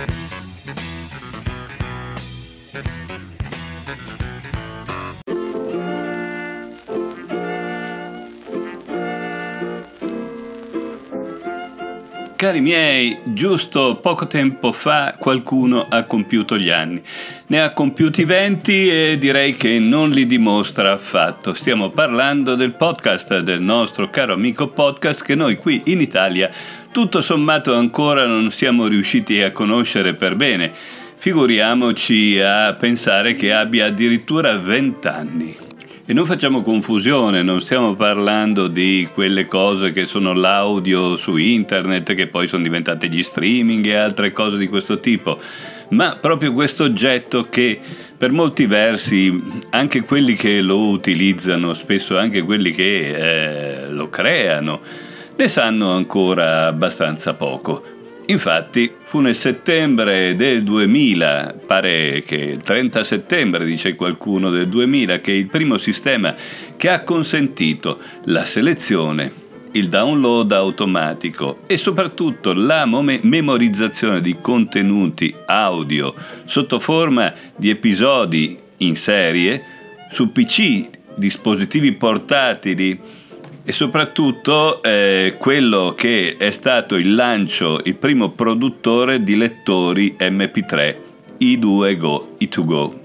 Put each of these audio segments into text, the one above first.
Thank you. Cari miei, giusto poco tempo fa qualcuno ha compiuto gli anni. Ne ha compiuti 20 e direi che non li dimostra affatto. Stiamo parlando del podcast, del nostro caro amico podcast che noi qui in Italia tutto sommato ancora non siamo riusciti a conoscere per bene. Figuriamoci a pensare che abbia addirittura 20 anni. E non facciamo confusione, non stiamo parlando di quelle cose che sono l'audio su internet, che poi sono diventate gli streaming e altre cose di questo tipo, ma proprio questo oggetto che per molti versi, anche quelli che lo utilizzano, spesso anche quelli che eh, lo creano, ne sanno ancora abbastanza poco. Infatti fu nel settembre del 2000, pare che il 30 settembre dice qualcuno del 2000, che il primo sistema che ha consentito la selezione, il download automatico e soprattutto la memorizzazione di contenuti audio sotto forma di episodi in serie su PC, dispositivi portatili, e soprattutto eh, quello che è stato il lancio, il primo produttore di lettori MP3, i2Go, i2Go.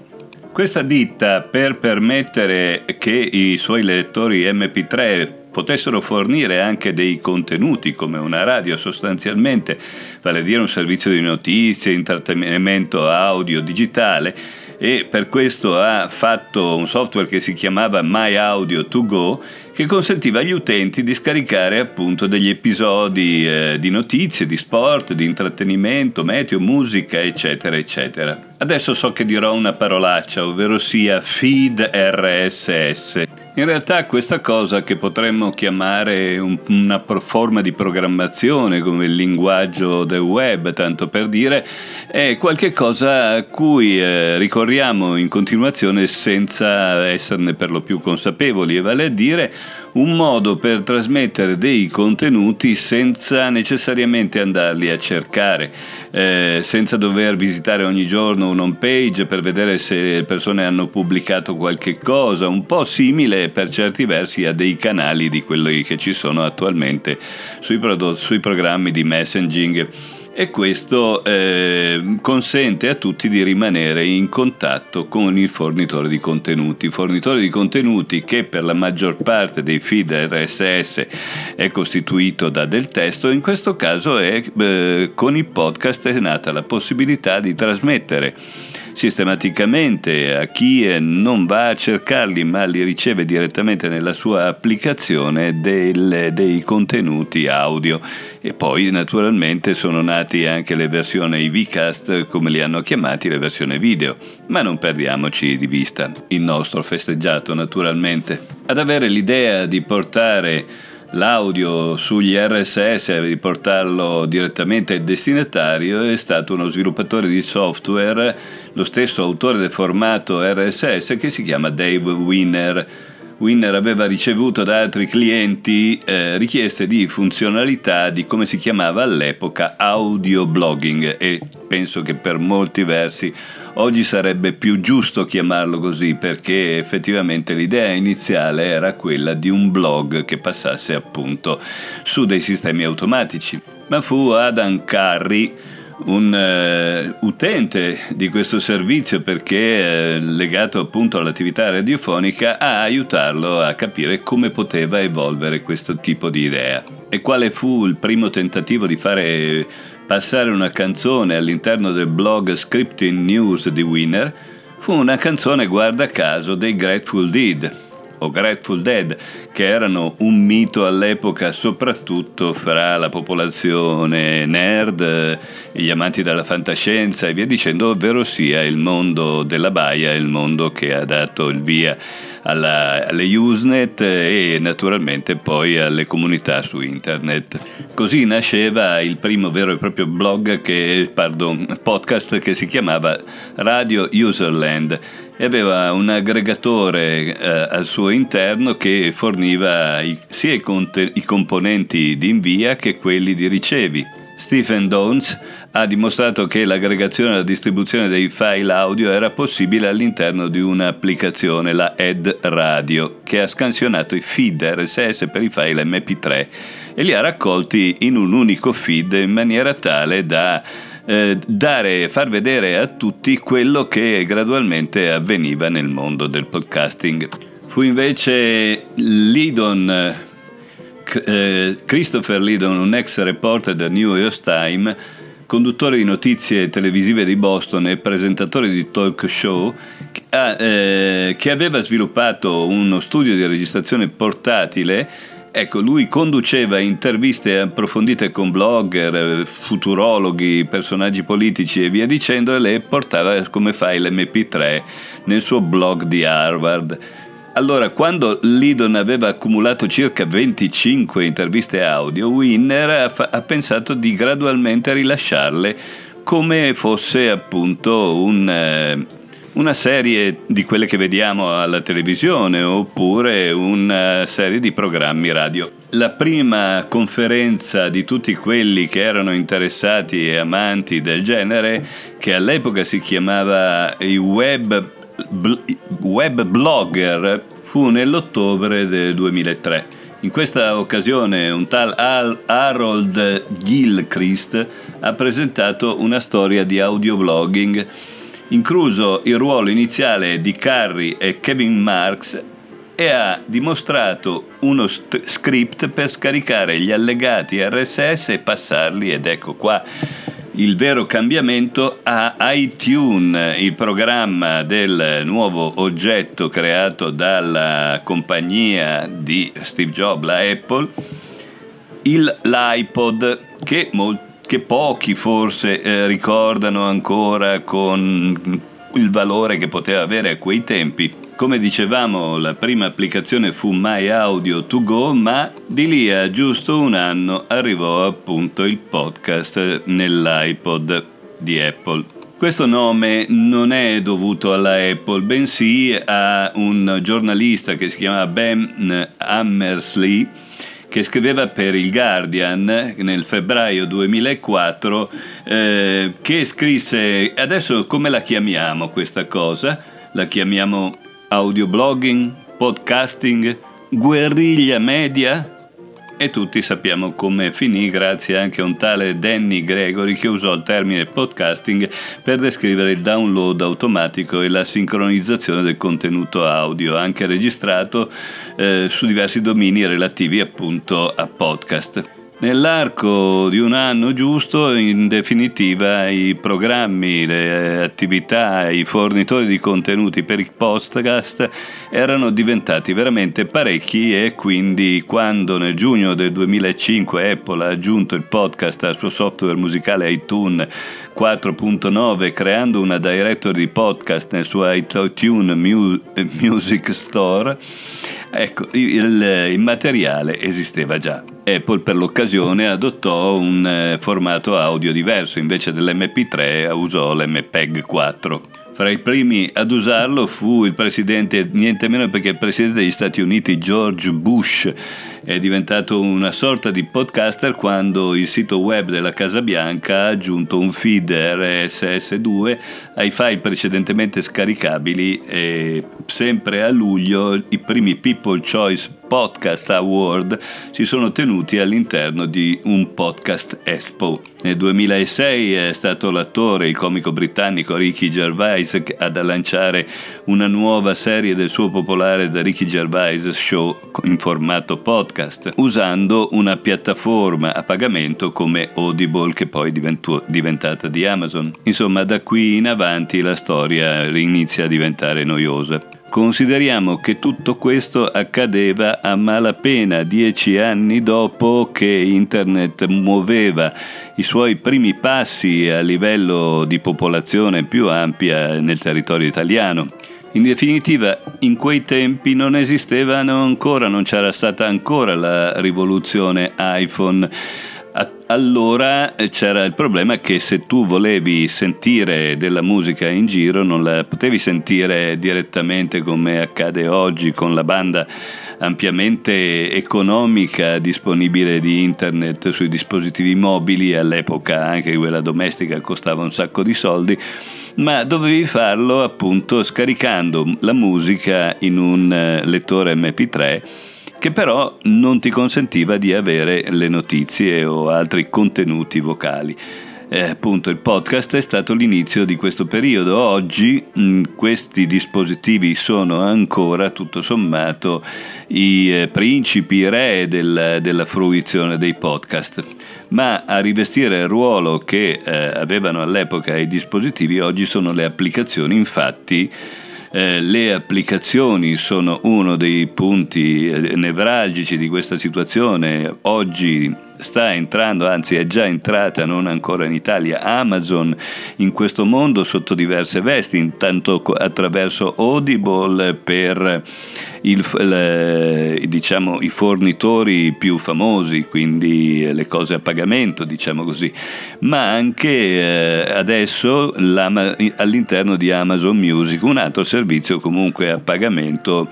Questa ditta per permettere che i suoi lettori MP3 potessero fornire anche dei contenuti come una radio sostanzialmente, vale a dire un servizio di notizie, intrattenimento audio digitale, e per questo ha fatto un software che si chiamava My Audio to Go che consentiva agli utenti di scaricare appunto degli episodi eh, di notizie, di sport, di intrattenimento, meteo, musica, eccetera, eccetera. Adesso so che dirò una parolaccia, ovvero sia feed RSS. In realtà questa cosa che potremmo chiamare un, una forma di programmazione come il linguaggio del web, tanto per dire, è qualcosa a cui eh, ricorriamo in continuazione senza esserne per lo più consapevoli, e vale a dire un modo per trasmettere dei contenuti senza necessariamente andarli a cercare, eh, senza dover visitare ogni giorno un home page per vedere se le persone hanno pubblicato qualche cosa, un po' simile per certi versi a dei canali di quelli che ci sono attualmente sui, prodotti, sui programmi di messaging e questo eh, consente a tutti di rimanere in contatto con il fornitore di contenuti. Fornitore di contenuti che per la maggior parte dei feed RSS è costituito da del testo, in questo caso è, eh, con il podcast è nata la possibilità di trasmettere sistematicamente a chi non va a cercarli ma li riceve direttamente nella sua applicazione del, dei contenuti audio. E poi naturalmente sono nati anche le versioni VCast come li hanno chiamati le versioni video. Ma non perdiamoci di vista il nostro festeggiato naturalmente. Ad avere l'idea di portare l'audio sugli RSS e riportarlo direttamente al destinatario è stato uno sviluppatore di software, lo stesso autore del formato RSS che si chiama Dave Winner. Winner aveva ricevuto da altri clienti eh, richieste di funzionalità di come si chiamava all'epoca audio blogging e penso che per molti versi oggi sarebbe più giusto chiamarlo così perché effettivamente l'idea iniziale era quella di un blog che passasse appunto su dei sistemi automatici. Ma fu Adam Carey un uh, utente di questo servizio perché uh, legato appunto all'attività radiofonica a aiutarlo a capire come poteva evolvere questo tipo di idea. E quale fu il primo tentativo di fare passare una canzone all'interno del blog Scripting News di Winner fu una canzone guarda caso dei Grateful Dead o Grateful Dead, che erano un mito all'epoca soprattutto fra la popolazione nerd, gli amanti della fantascienza e via dicendo, ovvero sia il mondo della baia, il mondo che ha dato il via alla, alle Usenet e naturalmente poi alle comunità su internet. Così nasceva il primo vero e proprio blog che, pardon, podcast che si chiamava Radio Userland e aveva un aggregatore eh, al suo interno che forniva i, sia i, conte- i componenti di invia che quelli di ricevi Stephen Downs ha dimostrato che l'aggregazione e la distribuzione dei file audio era possibile all'interno di un'applicazione, la Ed Radio, che ha scansionato i feed RSS per i file MP3 e li ha raccolti in un unico feed in maniera tale da eh, dare, far vedere a tutti quello che gradualmente avveniva nel mondo del podcasting. Fu invece Lidon eh, Christopher Lidon, un ex reporter del New York Times, conduttore di notizie televisive di Boston e presentatore di talk show, eh, che aveva sviluppato uno studio di registrazione portatile. Ecco, lui conduceva interviste approfondite con blogger, futurologhi, personaggi politici e via dicendo e le portava come file MP3 nel suo blog di Harvard. Allora, quando Lidon aveva accumulato circa 25 interviste audio, Winner ha, fa- ha pensato di gradualmente rilasciarle come fosse appunto un, eh, una serie di quelle che vediamo alla televisione oppure una serie di programmi radio. La prima conferenza di tutti quelli che erano interessati e amanti del genere, che all'epoca si chiamava i web web blogger fu nell'ottobre del 2003. In questa occasione un tal Harold Gilchrist ha presentato una storia di audioblogging, incluso il ruolo iniziale di Carrie e Kevin Marks e ha dimostrato uno st- script per scaricare gli allegati RSS e passarli ed ecco qua il vero cambiamento a iTunes, il programma del nuovo oggetto creato dalla compagnia di Steve Jobs, la Apple, il, l'iPod che, mol, che pochi forse eh, ricordano ancora con il valore che poteva avere a quei tempi. Come dicevamo, la prima applicazione fu My Audio to Go, ma di lì a giusto un anno arrivò appunto il podcast nell'iPod di Apple. Questo nome non è dovuto alla Apple, bensì a un giornalista che si chiama Ben Hammersley che scriveva per il Guardian nel febbraio 2004, eh, che scrisse, adesso come la chiamiamo questa cosa? La chiamiamo audioblogging, podcasting, guerriglia media? E tutti sappiamo come finì grazie anche a un tale Danny Gregory che usò il termine podcasting per descrivere il download automatico e la sincronizzazione del contenuto audio, anche registrato eh, su diversi domini relativi appunto a podcast. Nell'arco di un anno giusto, in definitiva, i programmi, le attività, i fornitori di contenuti per i podcast erano diventati veramente parecchi e quindi quando nel giugno del 2005 Apple ha aggiunto il podcast al suo software musicale iTunes 4.9 creando una directory di podcast nel suo iTunes Music Store, ecco, il, il materiale esisteva già. Apple per l'occasione adottò un eh, formato audio diverso, invece dell'MP3 usò l'MPEG 4. Fra i primi ad usarlo fu il presidente, niente meno perché il presidente degli Stati Uniti George Bush. È diventato una sorta di podcaster quando il sito web della Casa Bianca ha aggiunto un feed RSS2 ai file precedentemente scaricabili e sempre a luglio i primi People Choice Podcast Award si sono tenuti all'interno di un podcast Expo. Nel 2006 è stato l'attore, il comico britannico Ricky Gervais ad lanciare una nuova serie del suo popolare The Ricky Gervais Show in formato podcast, usando una piattaforma a pagamento come Audible che poi è diventata di Amazon. Insomma, da qui in avanti la storia inizia a diventare noiosa. Consideriamo che tutto questo accadeva a malapena dieci anni dopo che Internet muoveva i suoi primi passi a livello di popolazione più ampia nel territorio italiano. In definitiva, in quei tempi non esistevano ancora, non c'era stata ancora la rivoluzione iPhone allora eh, c'era il problema che se tu volevi sentire della musica in giro non la potevi sentire direttamente come accade oggi con la banda ampiamente economica disponibile di internet sui dispositivi mobili, all'epoca anche quella domestica costava un sacco di soldi, ma dovevi farlo appunto scaricando la musica in un eh, lettore MP3 che però non ti consentiva di avere le notizie o altri contenuti vocali. Eh, appunto il podcast è stato l'inizio di questo periodo. Oggi mh, questi dispositivi sono ancora tutto sommato i eh, principi, i re del, della fruizione dei podcast, ma a rivestire il ruolo che eh, avevano all'epoca i dispositivi oggi sono le applicazioni, infatti eh, le applicazioni sono uno dei punti eh, nevralgici di questa situazione. Oggi sta entrando, anzi è già entrata, non ancora in Italia, Amazon in questo mondo sotto diverse vesti, intanto attraverso Audible per il, le, diciamo, i fornitori più famosi, quindi le cose a pagamento, diciamo così, ma anche eh, adesso all'interno di Amazon Music, un altro servizio comunque a pagamento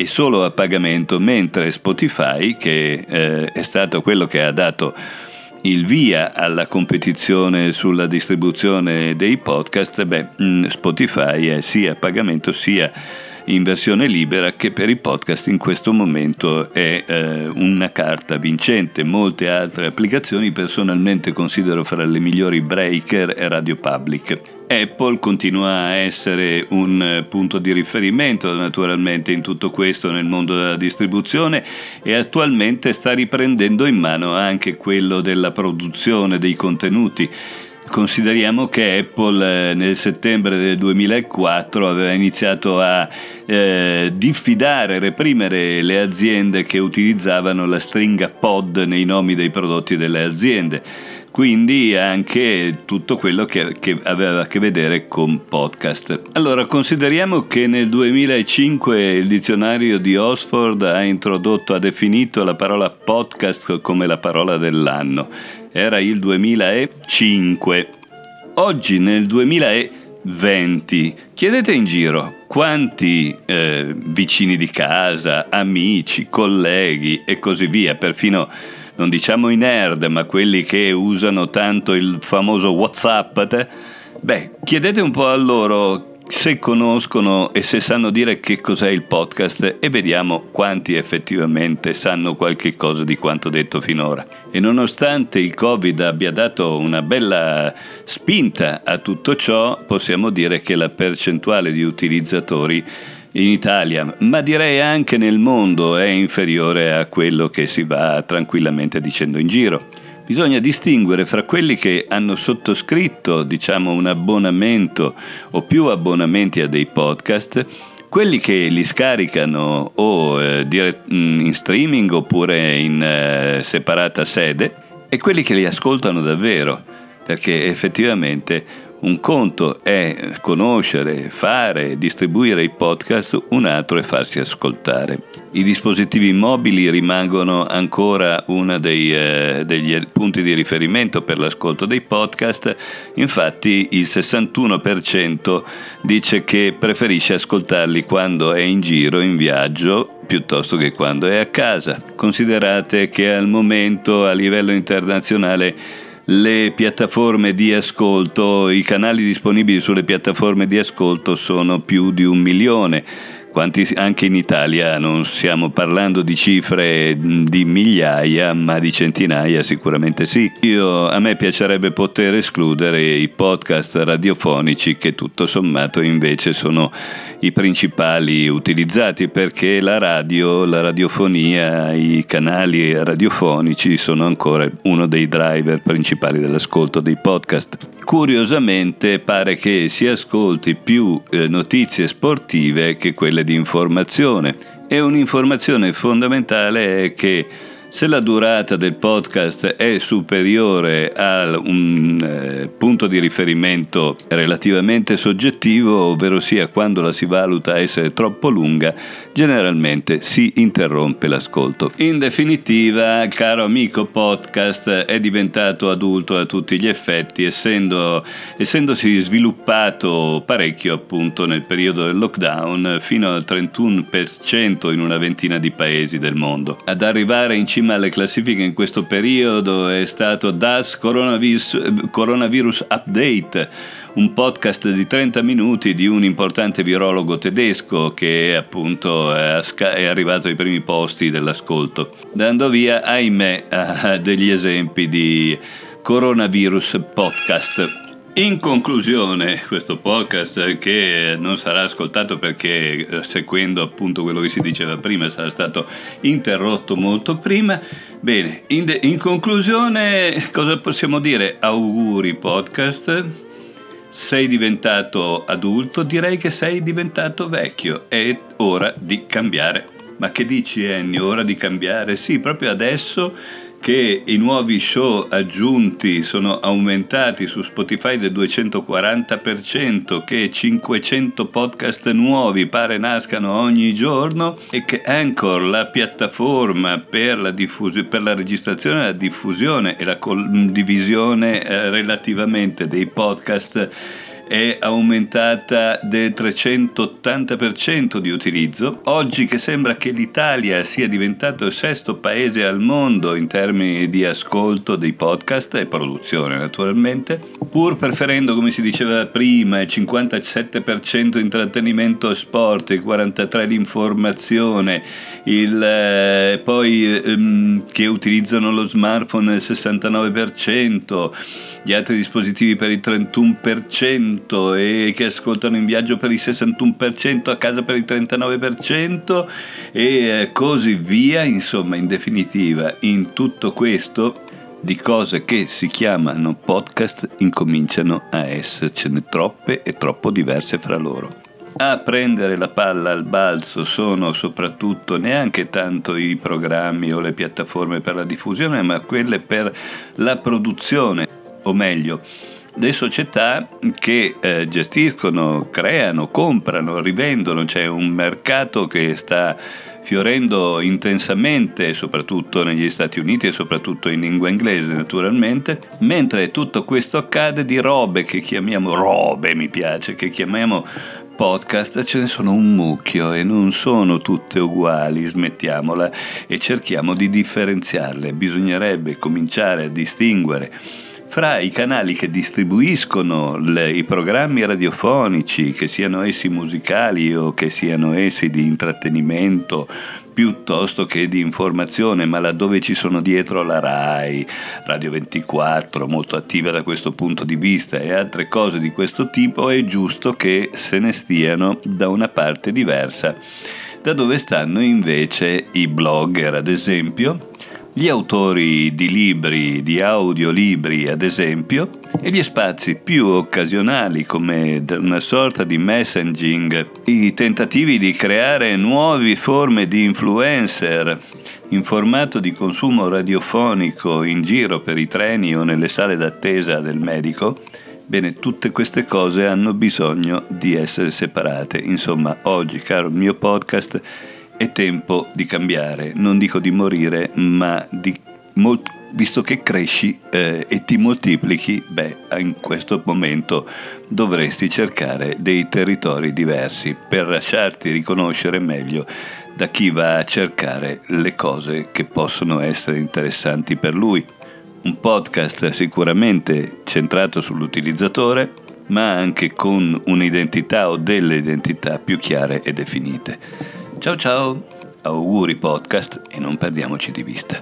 e solo a pagamento, mentre Spotify, che eh, è stato quello che ha dato il via alla competizione sulla distribuzione dei podcast, beh, mm, Spotify è sia a pagamento sia in versione libera che per i podcast in questo momento è eh, una carta vincente. Molte altre applicazioni personalmente considero fra le migliori breaker e radio public. Apple continua a essere un punto di riferimento naturalmente in tutto questo nel mondo della distribuzione e attualmente sta riprendendo in mano anche quello della produzione dei contenuti. Consideriamo che Apple eh, nel settembre del 2004 aveva iniziato a eh, diffidare, reprimere le aziende che utilizzavano la stringa pod nei nomi dei prodotti delle aziende quindi anche tutto quello che, che, aveva a che vedere con podcast. Allora, consideriamo che nel 2005 il dizionario di Oxford ha introdotto, ha definito la parola podcast come la parola dell'anno. Era il 2005. Oggi nel 2020 chiedete in giro quanti eh, vicini di casa, amici, colleghi e così via, perfino non diciamo i nerd, ma quelli che usano tanto il famoso WhatsApp, beh, chiedete un po' a loro se conoscono e se sanno dire che cos'è il podcast e vediamo quanti effettivamente sanno qualche cosa di quanto detto finora. E nonostante il Covid abbia dato una bella spinta a tutto ciò, possiamo dire che la percentuale di utilizzatori in Italia, ma direi anche nel mondo è inferiore a quello che si va tranquillamente dicendo in giro. Bisogna distinguere fra quelli che hanno sottoscritto, diciamo, un abbonamento o più abbonamenti a dei podcast, quelli che li scaricano o eh, mm, in streaming oppure in eh, separata sede e quelli che li ascoltano davvero, perché effettivamente un conto è conoscere, fare, distribuire i podcast, un altro è farsi ascoltare. I dispositivi mobili rimangono ancora uno dei, eh, degli punti di riferimento per l'ascolto dei podcast, infatti il 61% dice che preferisce ascoltarli quando è in giro, in viaggio, piuttosto che quando è a casa. Considerate che al momento a livello internazionale le piattaforme di ascolto, i canali disponibili sulle piattaforme di ascolto sono più di un milione quanti anche in Italia non stiamo parlando di cifre di migliaia, ma di centinaia sicuramente sì. Io, a me piacerebbe poter escludere i podcast radiofonici che tutto sommato invece sono i principali utilizzati perché la radio, la radiofonia, i canali radiofonici sono ancora uno dei driver principali dell'ascolto dei podcast. Curiosamente pare che si ascolti più eh, notizie sportive che quelle di informazione. E un'informazione fondamentale è che Se la durata del podcast è superiore a un eh, punto di riferimento relativamente soggettivo, ovvero sia quando la si valuta essere troppo lunga, generalmente si interrompe l'ascolto. In definitiva, caro amico podcast, è diventato adulto a tutti gli effetti, essendo, essendosi sviluppato parecchio appunto nel periodo del lockdown, fino al 31% in una ventina di paesi del mondo. Ad arrivare in cima alle classifiche in questo periodo è stato Das Coronavirus, Coronavirus Update, un podcast di 30 minuti di un importante virologo tedesco che appunto è arrivato ai primi posti dell'ascolto, dando via, ahimè, a degli esempi di coronavirus podcast. In conclusione, questo podcast che non sarà ascoltato perché eh, seguendo appunto quello che si diceva prima sarà stato interrotto molto prima. Bene, in, de- in conclusione cosa possiamo dire? Auguri podcast. Sei diventato adulto, direi che sei diventato vecchio, è ora di cambiare. Ma che dici Ennio, ora di cambiare? Sì, proprio adesso che i nuovi show aggiunti sono aumentati su Spotify del 240%, che 500 podcast nuovi pare nascano ogni giorno e che Anchor, la piattaforma per la, diffus- per la registrazione, la diffusione e la condivisione eh, relativamente dei podcast è aumentata del 380% di utilizzo. Oggi che sembra che l'Italia sia diventato il sesto paese al mondo in termini di ascolto dei podcast e produzione naturalmente, pur preferendo come si diceva prima il 57% intrattenimento e sport, il 43% l'informazione, il, eh, poi ehm, che utilizzano lo smartphone il 69%, gli altri dispositivi per il 31% e che ascoltano in viaggio per il 61%, a casa per il 39% e eh, così via, insomma in definitiva in tutto questo di cose che si chiamano podcast incominciano a essercene troppe e troppo diverse fra loro. A prendere la palla al balzo sono soprattutto neanche tanto i programmi o le piattaforme per la diffusione, ma quelle per la produzione o meglio, le società che eh, gestiscono, creano, comprano, rivendono, c'è un mercato che sta fiorendo intensamente, soprattutto negli Stati Uniti e soprattutto in lingua inglese naturalmente, mentre tutto questo accade di robe che chiamiamo robe, mi piace, che chiamiamo podcast ce ne sono un mucchio e non sono tutte uguali, smettiamola e cerchiamo di differenziarle. Bisognerebbe cominciare a distinguere fra i canali che distribuiscono le, i programmi radiofonici, che siano essi musicali o che siano essi di intrattenimento piuttosto che di informazione, ma laddove ci sono dietro la RAI, Radio 24, molto attiva da questo punto di vista e altre cose di questo tipo, è giusto che se ne stiano da una parte diversa. Da dove stanno invece i blogger, ad esempio, gli autori di libri, di audiolibri ad esempio, e gli spazi più occasionali come una sorta di messaging, i tentativi di creare nuove forme di influencer in formato di consumo radiofonico in giro per i treni o nelle sale d'attesa del medico, Bene, tutte queste cose hanno bisogno di essere separate. Insomma, oggi, caro mio podcast, è tempo di cambiare, non dico di morire, ma di molto visto che cresci eh, e ti moltiplichi, beh, in questo momento dovresti cercare dei territori diversi per lasciarti riconoscere meglio da chi va a cercare le cose che possono essere interessanti per lui. Un podcast sicuramente centrato sull'utilizzatore, ma anche con un'identità o delle identità più chiare e definite. Ciao ciao, auguri podcast e non perdiamoci di vista.